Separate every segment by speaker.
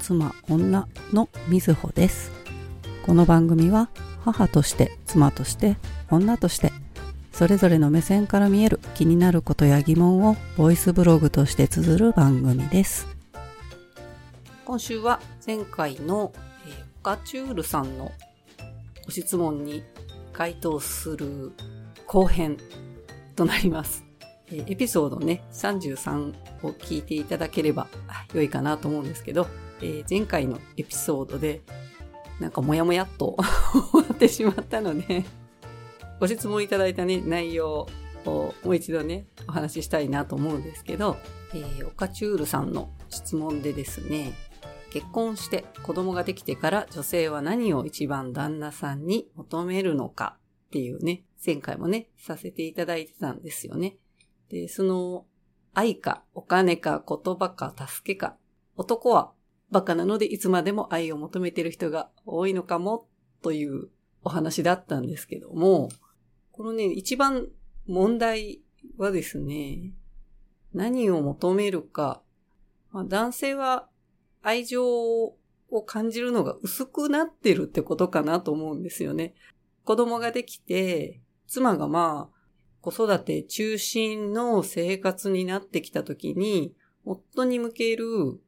Speaker 1: 妻、女のみずほです。この番組は母として、妻として、女として、それぞれの目線から見える気になることや疑問をボイスブログとして綴る番組です。今週は前回の、えー、オカチュールさんのご質問に回答する後編となります。エピソードね、33を聞いていただければ良いかなと思うんですけど、えー前回のエピソードで、なんかモヤモヤっと 終わってしまったので、ご質問いただいたね、内容をもう一度ね、お話ししたいなと思うんですけど、えー、オカチュールさんの質問でですね、結婚して子供ができてから女性は何を一番旦那さんに求めるのかっていうね、前回もね、させていただいてたんですよね。で、その、愛か、お金か、言葉か、助けか。男はバカなのでいつまでも愛を求めてる人が多いのかも、というお話だったんですけども、このね、一番問題はですね、何を求めるか。まあ、男性は愛情を感じるのが薄くなってるってことかなと思うんですよね。子供ができて、妻がまあ、子育て中心の生活になってきたときに、夫に向ける、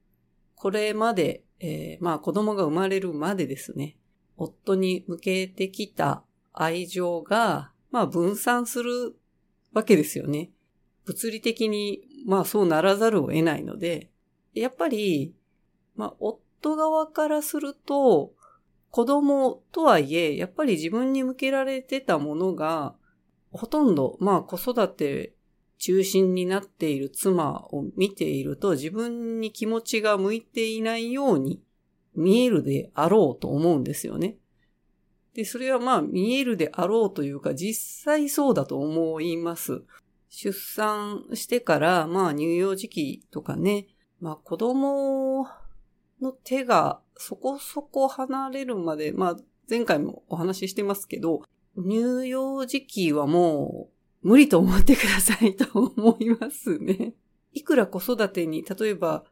Speaker 1: これまで、えーまあ子供が生まれるまでですね、夫に向けてきた愛情が、まあ分散するわけですよね。物理的に、まあそうならざるを得ないので、やっぱり、まあ夫側からすると、子供とはいえ、やっぱり自分に向けられてたものが、ほとんど、まあ子育て中心になっている妻を見ていると自分に気持ちが向いていないように見えるであろうと思うんですよね。で、それはまあ見えるであろうというか実際そうだと思います。出産してからまあ乳幼児期とかね、まあ子供の手がそこそこ離れるまで、まあ前回もお話ししてますけど、乳幼児期はもう無理と思ってくださいと思いますね。いくら子育てに、例えば、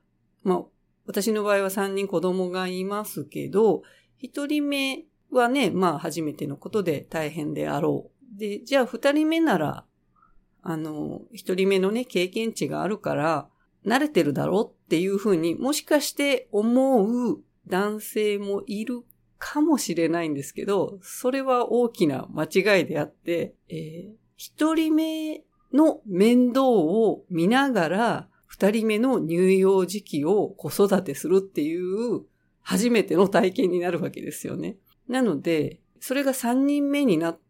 Speaker 1: まあ、私の場合は3人子供がいますけど、1人目はね、まあ初めてのことで大変であろう。で、じゃあ2人目なら、あの、1人目のね、経験値があるから、慣れてるだろうっていうふうにもしかして思う男性もいるかもしれないんですけど、それは大きな間違いであって、えー人目の面倒を見ながら、二人目の乳幼児期を子育てするっていう初めての体験になるわけですよね。なので、それが三人目になっ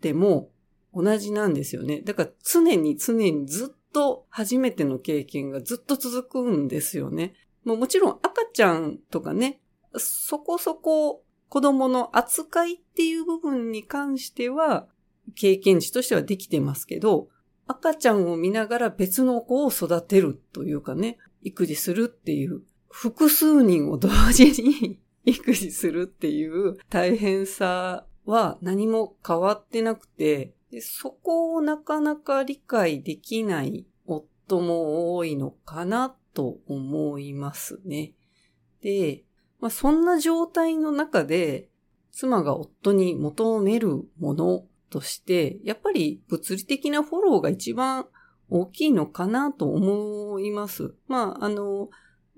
Speaker 1: ても同じなんですよね。だから常に常にずっと初めての経験がずっと続くんですよね。もうもちろん赤ちゃんとかね、そこそこ子供の扱いっていう部分に関しては経験値としてはできてますけど、赤ちゃんを見ながら別の子を育てるというかね、育児するっていう、複数人を同時に育児するっていう大変さは何も変わってなくて、そこをなかなか理解できない夫も多いのかなと思いますね。で、まあ、そんな状態の中で、妻が夫に求めるものとして、やっぱり物理的なフォローが一番大きいのかなと思います。まあ、あの、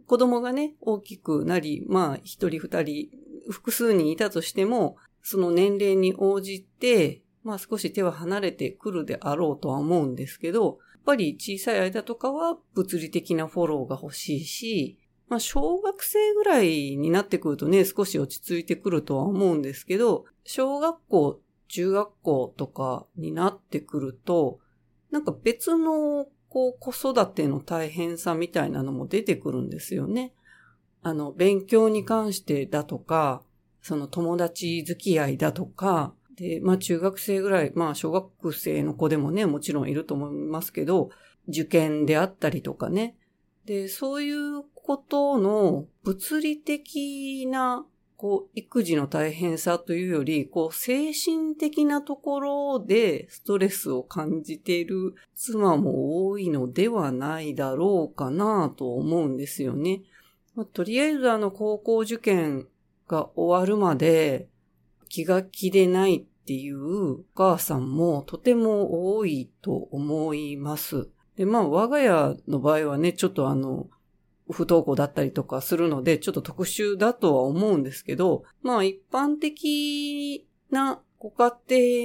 Speaker 1: 子供がね、大きくなり、まあ、一人二人、複数人いたとしても、その年齢に応じて、まあ少し手は離れてくるであろうとは思うんですけど、やっぱり小さい間とかは物理的なフォローが欲しいし、まあ小学生ぐらいになってくるとね、少し落ち着いてくるとは思うんですけど、小学校中学校とかになってくると、なんか別のこう子育ての大変さみたいなのも出てくるんですよね。あの、勉強に関してだとか、その友達付き合いだとか、で、まあ中学生ぐらい、まあ小学生の子でもね、もちろんいると思いますけど、受験であったりとかね。で、そういうことの物理的なこう、育児の大変さというより、こう、精神的なところでストレスを感じている妻も多いのではないだろうかなと思うんですよね。
Speaker 2: まあ、とりあえずあの高校受験が終わるまで気が気でないっていうお母さんもとても多いと思います。で、まあ我が家の場合はね、ちょっとあの、不登校だったりとかするので、ちょっと特殊だとは思うんですけど、まあ一般的なご家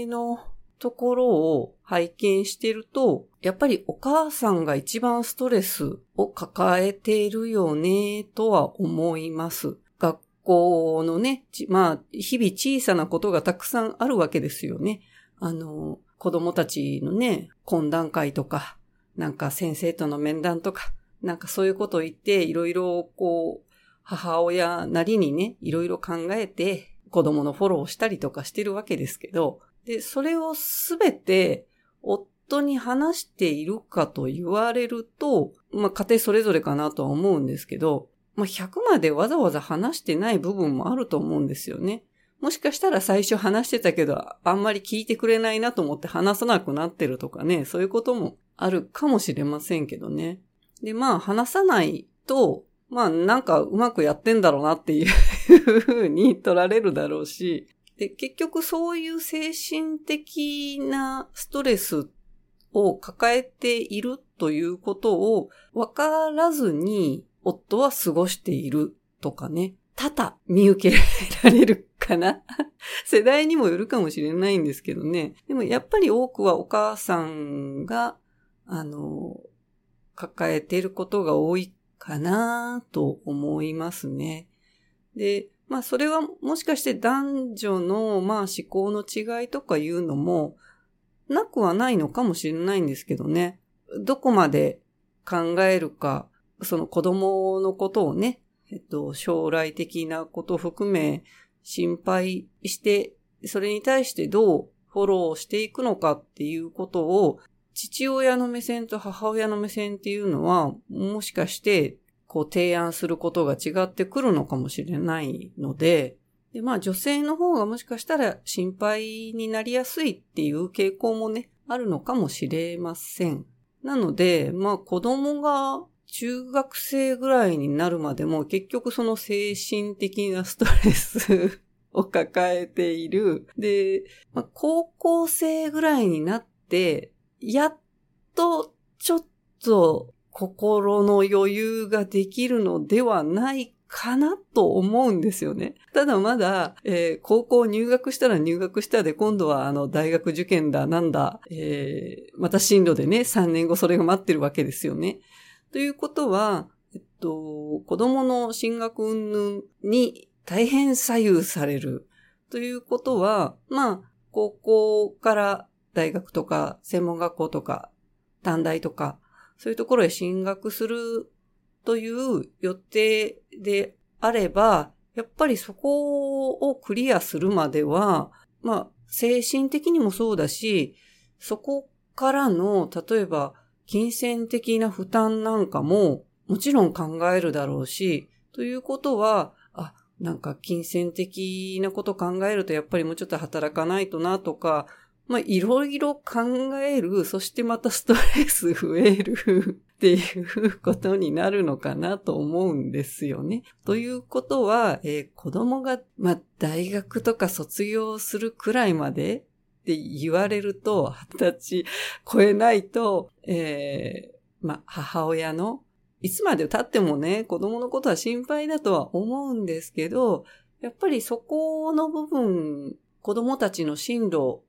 Speaker 2: 庭のところを拝見してると、やっぱりお母さんが一番ストレスを抱えているよね、とは思います。学校のね、まあ、日々小さなことがたくさんあるわけですよね。あの、子供たちのね、懇談会とか、なんか先生との面談とか、なんかそういうことを言って、いろいろこう、母親なりにね、いろいろ考えて、子供のフォローをしたりとかしてるわけですけど、で、それをすべて夫に話しているかと言われると、まあ家庭それぞれかなとは思うんですけど、まあ100までわざわざ話してない部分もあると思うんですよね。もしかしたら最初話してたけど、あんまり聞いてくれないなと思って話さなくなってるとかね、そういうこともあるかもしれませんけどね。で、まあ話さないと、まあなんかうまくやってんだろうなっていう ふうに取られるだろうし、で、結局そういう精神的なストレスを抱えているということを分からずに夫は過ごしているとかね、多々見受けられるかな 世代にもよるかもしれないんですけどね。でもやっぱり多くはお母さんが、あの、抱えていることが多いかなと思いますね。で、まあそれはもしかして男女のまあ思考の違いとかいうのもなくはないのかもしれないんですけどね。どこまで考えるか、その子供のことをね、えっと、将来的なこと含め心配して、それに対してどうフォローしていくのかっていうことを、父親の目線と母親の目線っていうのは、もしかしてこう提案することが違ってくるのかもしれないので、で、まあ女性の方がもしかしたら心配になりやすいっていう傾向もね、あるのかもしれません。なので、まあ子供が中学生ぐらいになるまでも結局その精神的なストレスを抱えている。で、まあ、高校生ぐらいになって、やっとちょっと心の余裕ができるのではないかなと思うんですよね。ただまだ、えー、高校入学したら入学したで、今度はあの大学受験だ、なんだ、えー、また進路でね、3年後それが待ってるわけですよね。ということは、えっと、子供の進学云々に大変左右される。ということは、まあ、高校から大学とか、専門学校とか、短大とか、そういうところへ進学するという予定であれば、やっぱりそこをクリアするまでは、まあ、精神的にもそうだし、そこからの、例えば、金銭的な負担なんかも、もちろん考えるだろうし、ということは、あ、なんか金銭的なこと考えるとやっぱりもうちょっと働かないとなとか、まあ、いろいろ考える、そしてまたストレス増える っていうことになるのかなと思うんですよね。ということは、えー、子供が、まあ、大学とか卒業するくらいまでって言われると、二十歳超えないと、えー、まあ、母親の、いつまで経ってもね、子供のことは心配だとは思うんですけど、やっぱりそこの部分、子供たちの進路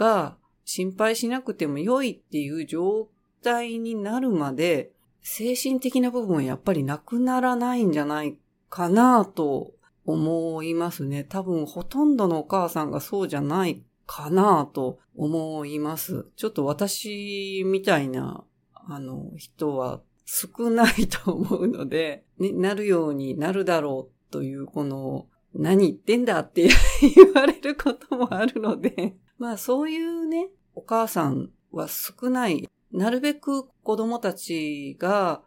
Speaker 2: が心配しなくても良いっていう状態になるまで、精神的な部分はやっぱりなくならないんじゃないかなと思いますね。多分ほとんどのお母さんがそうじゃないかなと思います。ちょっと私みたいな、あの、人は少ないと思うので、ね、なるようになるだろうという、この、何言ってんだって言われることもあるので、まあそういうね、お母さんは少ない。なるべく子供たちが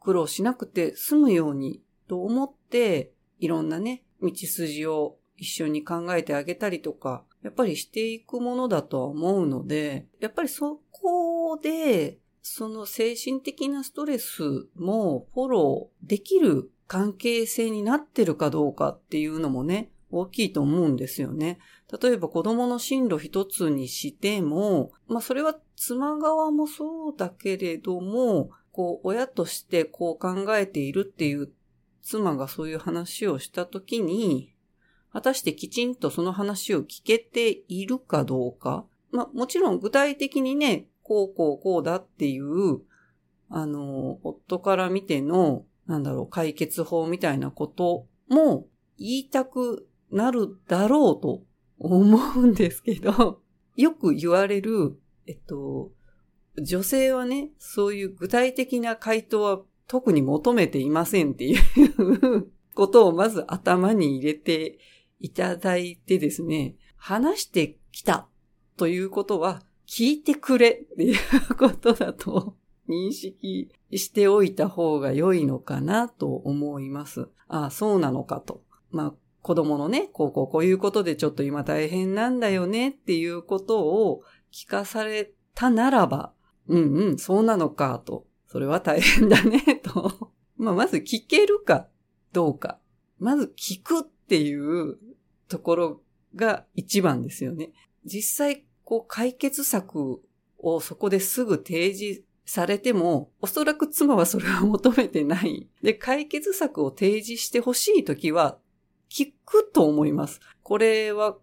Speaker 2: 苦労しなくて済むようにと思って、いろんなね、道筋を一緒に考えてあげたりとか、やっぱりしていくものだとは思うので、やっぱりそこでその精神的なストレスもフォローできる関係性になってるかどうかっていうのもね、大きいと思うんですよね。例えば子供の進路一つにしても、まあそれは妻側もそうだけれども、こう親としてこう考えているっていう妻がそういう話をしたときに、果たしてきちんとその話を聞けているかどうか。まあもちろん具体的にね、こうこうこうだっていう、あの、夫から見ての、なんだろう、解決法みたいなことも言いたくなるだろうと思うんですけど、よく言われる、えっと、女性はね、そういう具体的な回答は特に求めていませんっていう ことをまず頭に入れていただいてですね、話してきたということは聞いてくれっていうことだと認識しておいた方が良いのかなと思います。ああ、そうなのかと。まあ、子供のね、こうこうこういうことでちょっと今大変なんだよねっていうことを聞かされたならば、うんうん、そうなのかと。それは大変だねと。まあ、まず聞けるかどうか。まず聞くっていうところが一番ですよね。実際、こう解決策をそこですぐ提示されても、おそらく妻はそれを求めてない。で、解決策を提示してほしいときは、聞くと思います。これは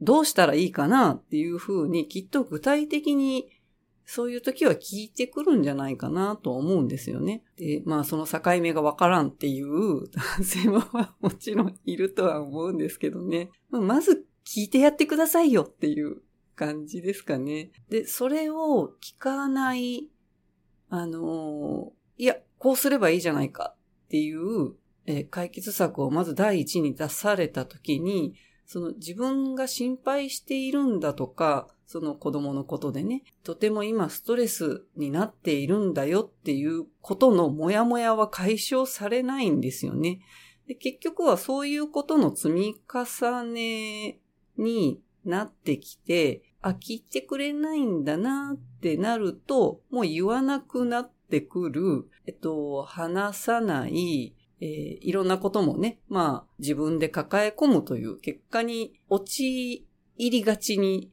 Speaker 2: どうしたらいいかなっていうふうにきっと具体的にそういう時は聞いてくるんじゃないかなと思うんですよね。で、まあその境目がわからんっていう男性ももちろんいるとは思うんですけどね。まず聞いてやってくださいよっていう感じですかね。で、それを聞かない、あのいや、こうすればいいじゃないかっていうえ解決策をまず第一に出されたときに、その自分が心配しているんだとか、その子供のことでね、とても今ストレスになっているんだよっていうことのモヤモヤは解消されないんですよね。で結局はそういうことの積み重ねになってきて、あ、聞いてくれないんだなってなると、もう言わなくなってくる、えっと、話さない、えー、いろんなこともね、まあ自分で抱え込むという結果に陥りがちに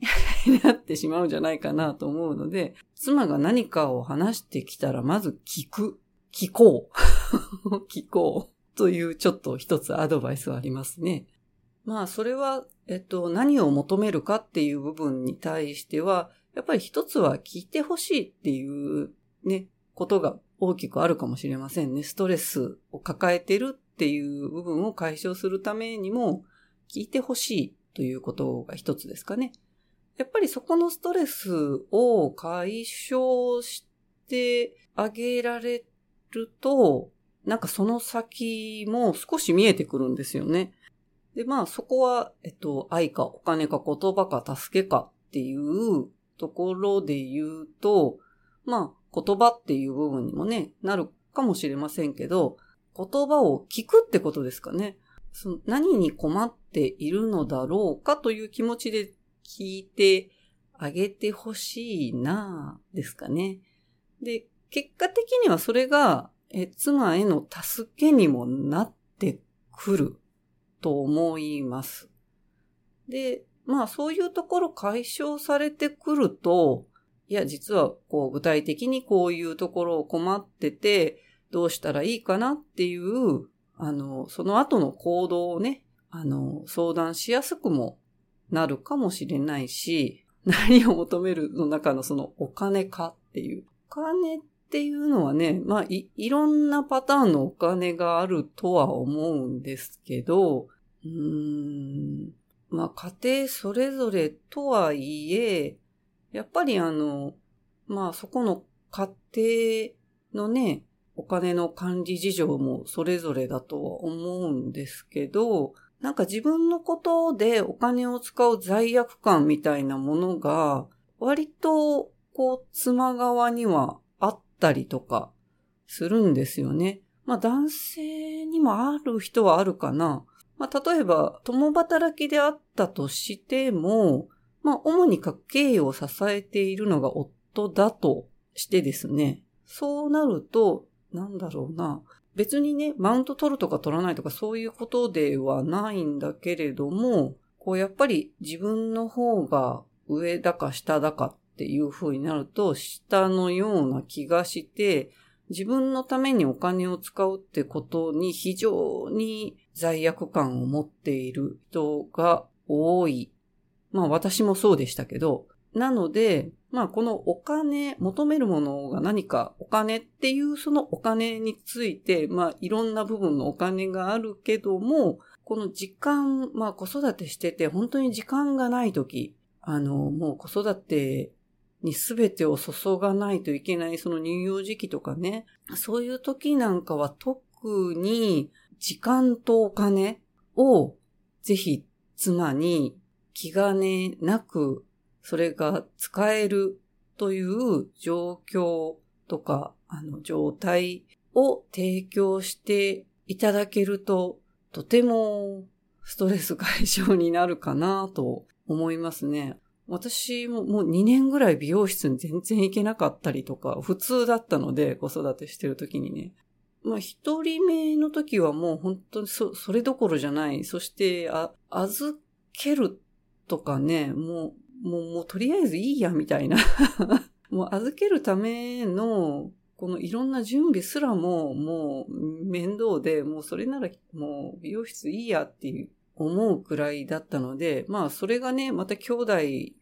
Speaker 2: なってしまうんじゃないかなと思うので、妻が何かを話してきたらまず聞く。聞こう。聞こう。というちょっと一つアドバイスはありますね。まあそれは、えっと、何を求めるかっていう部分に対しては、やっぱり一つは聞いてほしいっていうね、ことが大きくあるかもしれませんね。ストレスを抱えてるっていう部分を解消するためにも、聞いてほしいということが一つですかね。やっぱりそこのストレスを解消してあげられると、なんかその先も少し見えてくるんですよね。で、まあそこは、えっと、愛かお金か言葉か助けかっていうところで言うと、まあ言葉っていう部分にもね、なるかもしれませんけど、言葉を聞くってことですかね。その何に困っているのだろうかという気持ちで聞いてあげてほしいなですかね。で、結果的にはそれがえ妻への助けにもなってくると思います。で、まあそういうところ解消されてくると、いや、実はこう具体的にこういうところを困ってて、どうしたらいいかなっていう、あの、その後の行動をね、あの、相談しやすくもなるかもしれないし、何を求めるの中のそのお金かっていう。お金っていうのはね、まあい、いろんなパターンのお金があるとは思うんですけど、うーん、まあ家庭それぞれとはいえ、やっぱりあの、まあそこの家庭のね、お金の管理事情もそれぞれだとは思うんですけど、なんか自分のことでお金を使う罪悪感みたいなものが、割とこう妻側にはあったりとかするんですよね。まあ男性にもある人はあるかな。まあ例えば共働きであったとしても、まあ、主に家計を支えているのが夫だとしてですね、そうなると、なんだろうな、別にね、マウント取るとか取らないとかそういうことではないんだけれども、こうやっぱり自分の方が上だか下だかっていう風になると、下のような気がして、自分のためにお金を使うってことに非常に罪悪感を持っている人が多い。まあ私もそうでしたけど、なので、まあこのお金、求めるものが何かお金っていうそのお金について、まあいろんな部分のお金があるけども、この時間、まあ子育てしてて本当に時間がない時、あの、もう子育てに全てを注がないといけないその乳幼児期とかね、そういう時なんかは特に時間とお金をぜひ妻に気兼ねなくそれが使えるという状況とか、あの状態を提供していただけると、とてもストレス解消になるかなと思いますね。私ももう2年ぐらい美容室に全然行けなかったりとか、普通だったので子育てしてる時にね。まあ一人目の時はもう本当にそ、それどころじゃない。そして、あ、預けるとかね、もうもう、もうとりあえずいいや、みたいな。もう預けるための、このいろんな準備すらも、もう面倒で、もうそれならもう美容室いいやっていう思うくらいだったので、まあそれがね、また兄弟、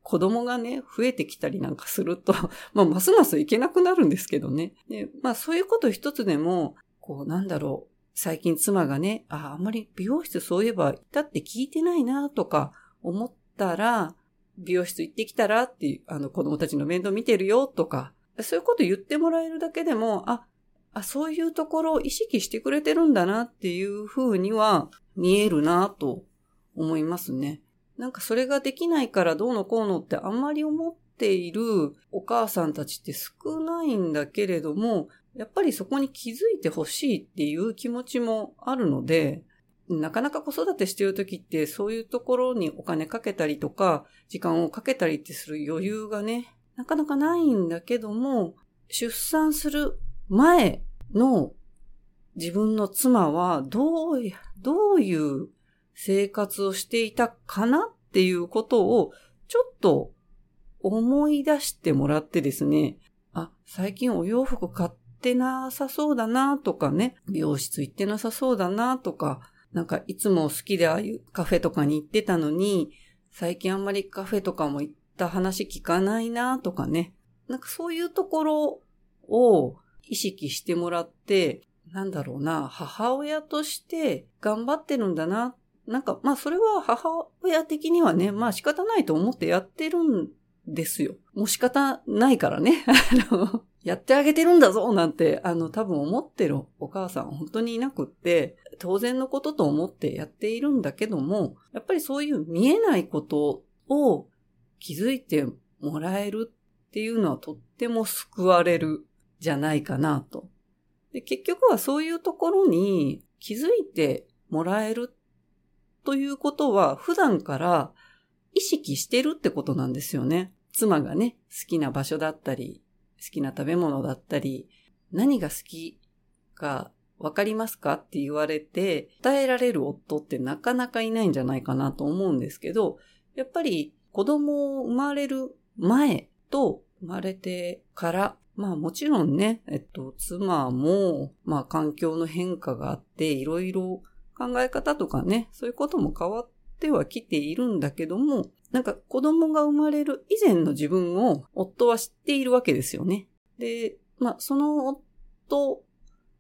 Speaker 2: 子供がね、増えてきたりなんかすると、まあますますいけなくなるんですけどね。でまあそういうこと一つでも、こうなんだろう、最近妻がね、あ、あんまり美容室そういえば行ったって聞いてないなとか思ったら、美容室行ってきたらっていう、あの子供たちの面倒見てるよとか、そういうこと言ってもらえるだけでも、あ、あ、そういうところを意識してくれてるんだなっていうふうには見えるなと思いますね。なんかそれができないからどうのこうのってあんまり思っているお母さんたちって少ないんだけれども、やっぱりそこに気づいてほしいっていう気持ちもあるので、なかなか子育てしてる時ってそういうところにお金かけたりとか、時間をかけたりってする余裕がね、なかなかないんだけども、出産する前の自分の妻はどう、どういう生活をしていたかなっていうことをちょっと思い出してもらってですね、あ、最近お洋服買ってなさそうだなとかね、美容室行ってなさそうだなとか、なんかいつも好きでああいうカフェとかに行ってたのに、最近あんまりカフェとかも行った話聞かないなとかね。なんかそういうところを意識してもらって、なんだろうな、母親として頑張ってるんだな。なんか、まあそれは母親的にはね、まあ仕方ないと思ってやってるんですよ。もう仕方ないからね。あの、やってあげてるんだぞなんて、あの、多分思ってるお母さん本当にいなくって、当然のことと思ってやっているんだけども、やっぱりそういう見えないことを気づいてもらえるっていうのはとっても救われるじゃないかなと。で結局はそういうところに気づいてもらえるということは普段から意識してるってことなんですよね。妻がね、好きな場所だったり、好きな食べ物だったり、何が好きかわかりますかって言われて、答えられる夫ってなかなかいないんじゃないかなと思うんですけど、やっぱり子供を生まれる前と生まれてから、まあもちろんね、えっと、妻も、まあ環境の変化があって、いろいろ考え方とかね、そういうことも変わってはきているんだけども、なんか子供が生まれる以前の自分を夫は知っているわけですよね。で、まあ、その夫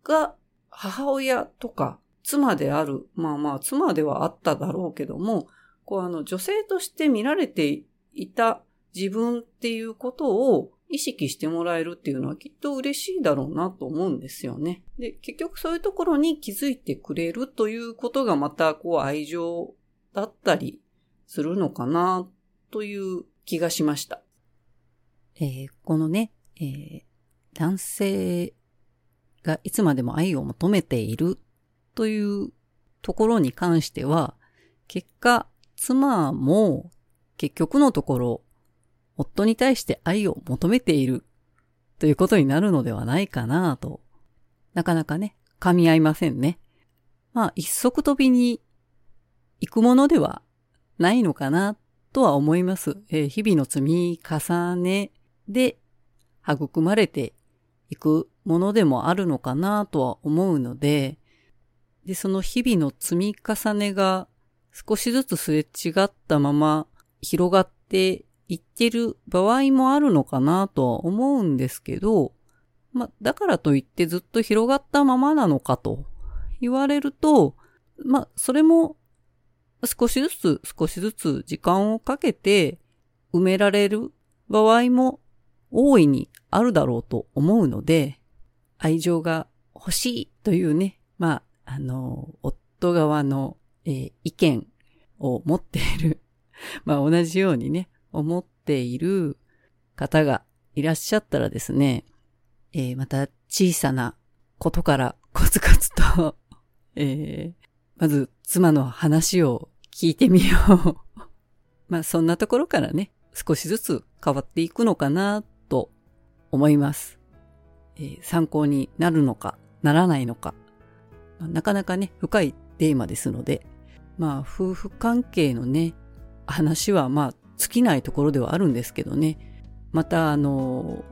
Speaker 2: が母親とか妻である、まあまあ妻ではあっただろうけども、こうあの女性として見られていた自分っていうことを意識してもらえるっていうのはきっと嬉しいだろうなと思うんですよね。で、結局そういうところに気づいてくれるということがまたこう愛情だったりするのかなという気がしました。
Speaker 1: えー、このね、えー、男性がいつまでも愛を求めているというところに関しては、結果、妻も結局のところ、夫に対して愛を求めているということになるのではないかなと。なかなかね、噛み合いませんね。まあ、一足飛びに行くものではないのかなとは思います。えー、日々の積み重ねで育まれていくものでもあるのかなとは思うので、で、その日々の積み重ねが少しずつすれ違ったまま広がっていってる場合もあるのかなとは思うんですけど、まあ、だからといってずっと広がったままなのかと言われると、まあ、それも少しずつ少しずつ時間をかけて埋められる場合も大いにあるだろうと思うので、愛情が欲しいというね、まあ、あの、夫側の、えー、意見を持っている、まあ同じようにね、思っている方がいらっしゃったらですね、えー、また小さなことからコツコツと えー、まず妻の話を聞いてみよう まあそんなところからね、少しずつ変わっていくのかなと思います。えー、参考になるのか、ならないのか、まあ、なかなかね、深いテーマですので、まあ夫婦関係のね、話はまあ尽きないところではあるんですけどね、またあの、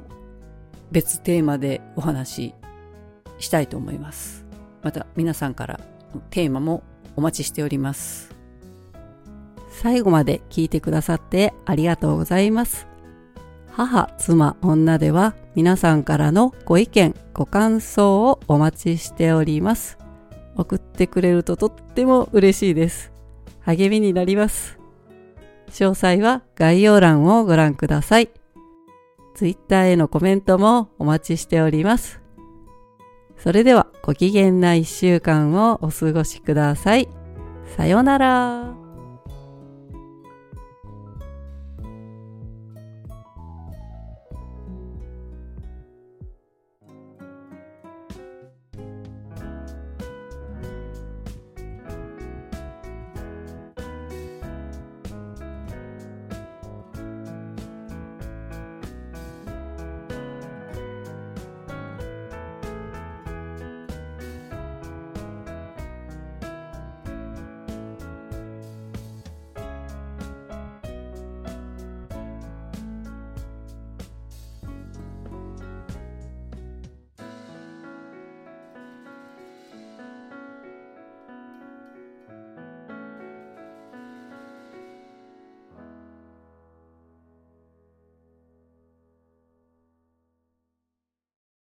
Speaker 1: 別テーマでお話ししたいと思います。また皆さんからテーマもお待ちしております。最後まで聞いてくださってありがとうございます。母、妻、女では皆さんからのご意見、ご感想をお待ちしております。送ってくれるととっても嬉しいです。励みになります。詳細は概要欄をご覧ください。Twitter へのコメントもお待ちしております。それではご機嫌な一週間をお過ごしください。さようなら。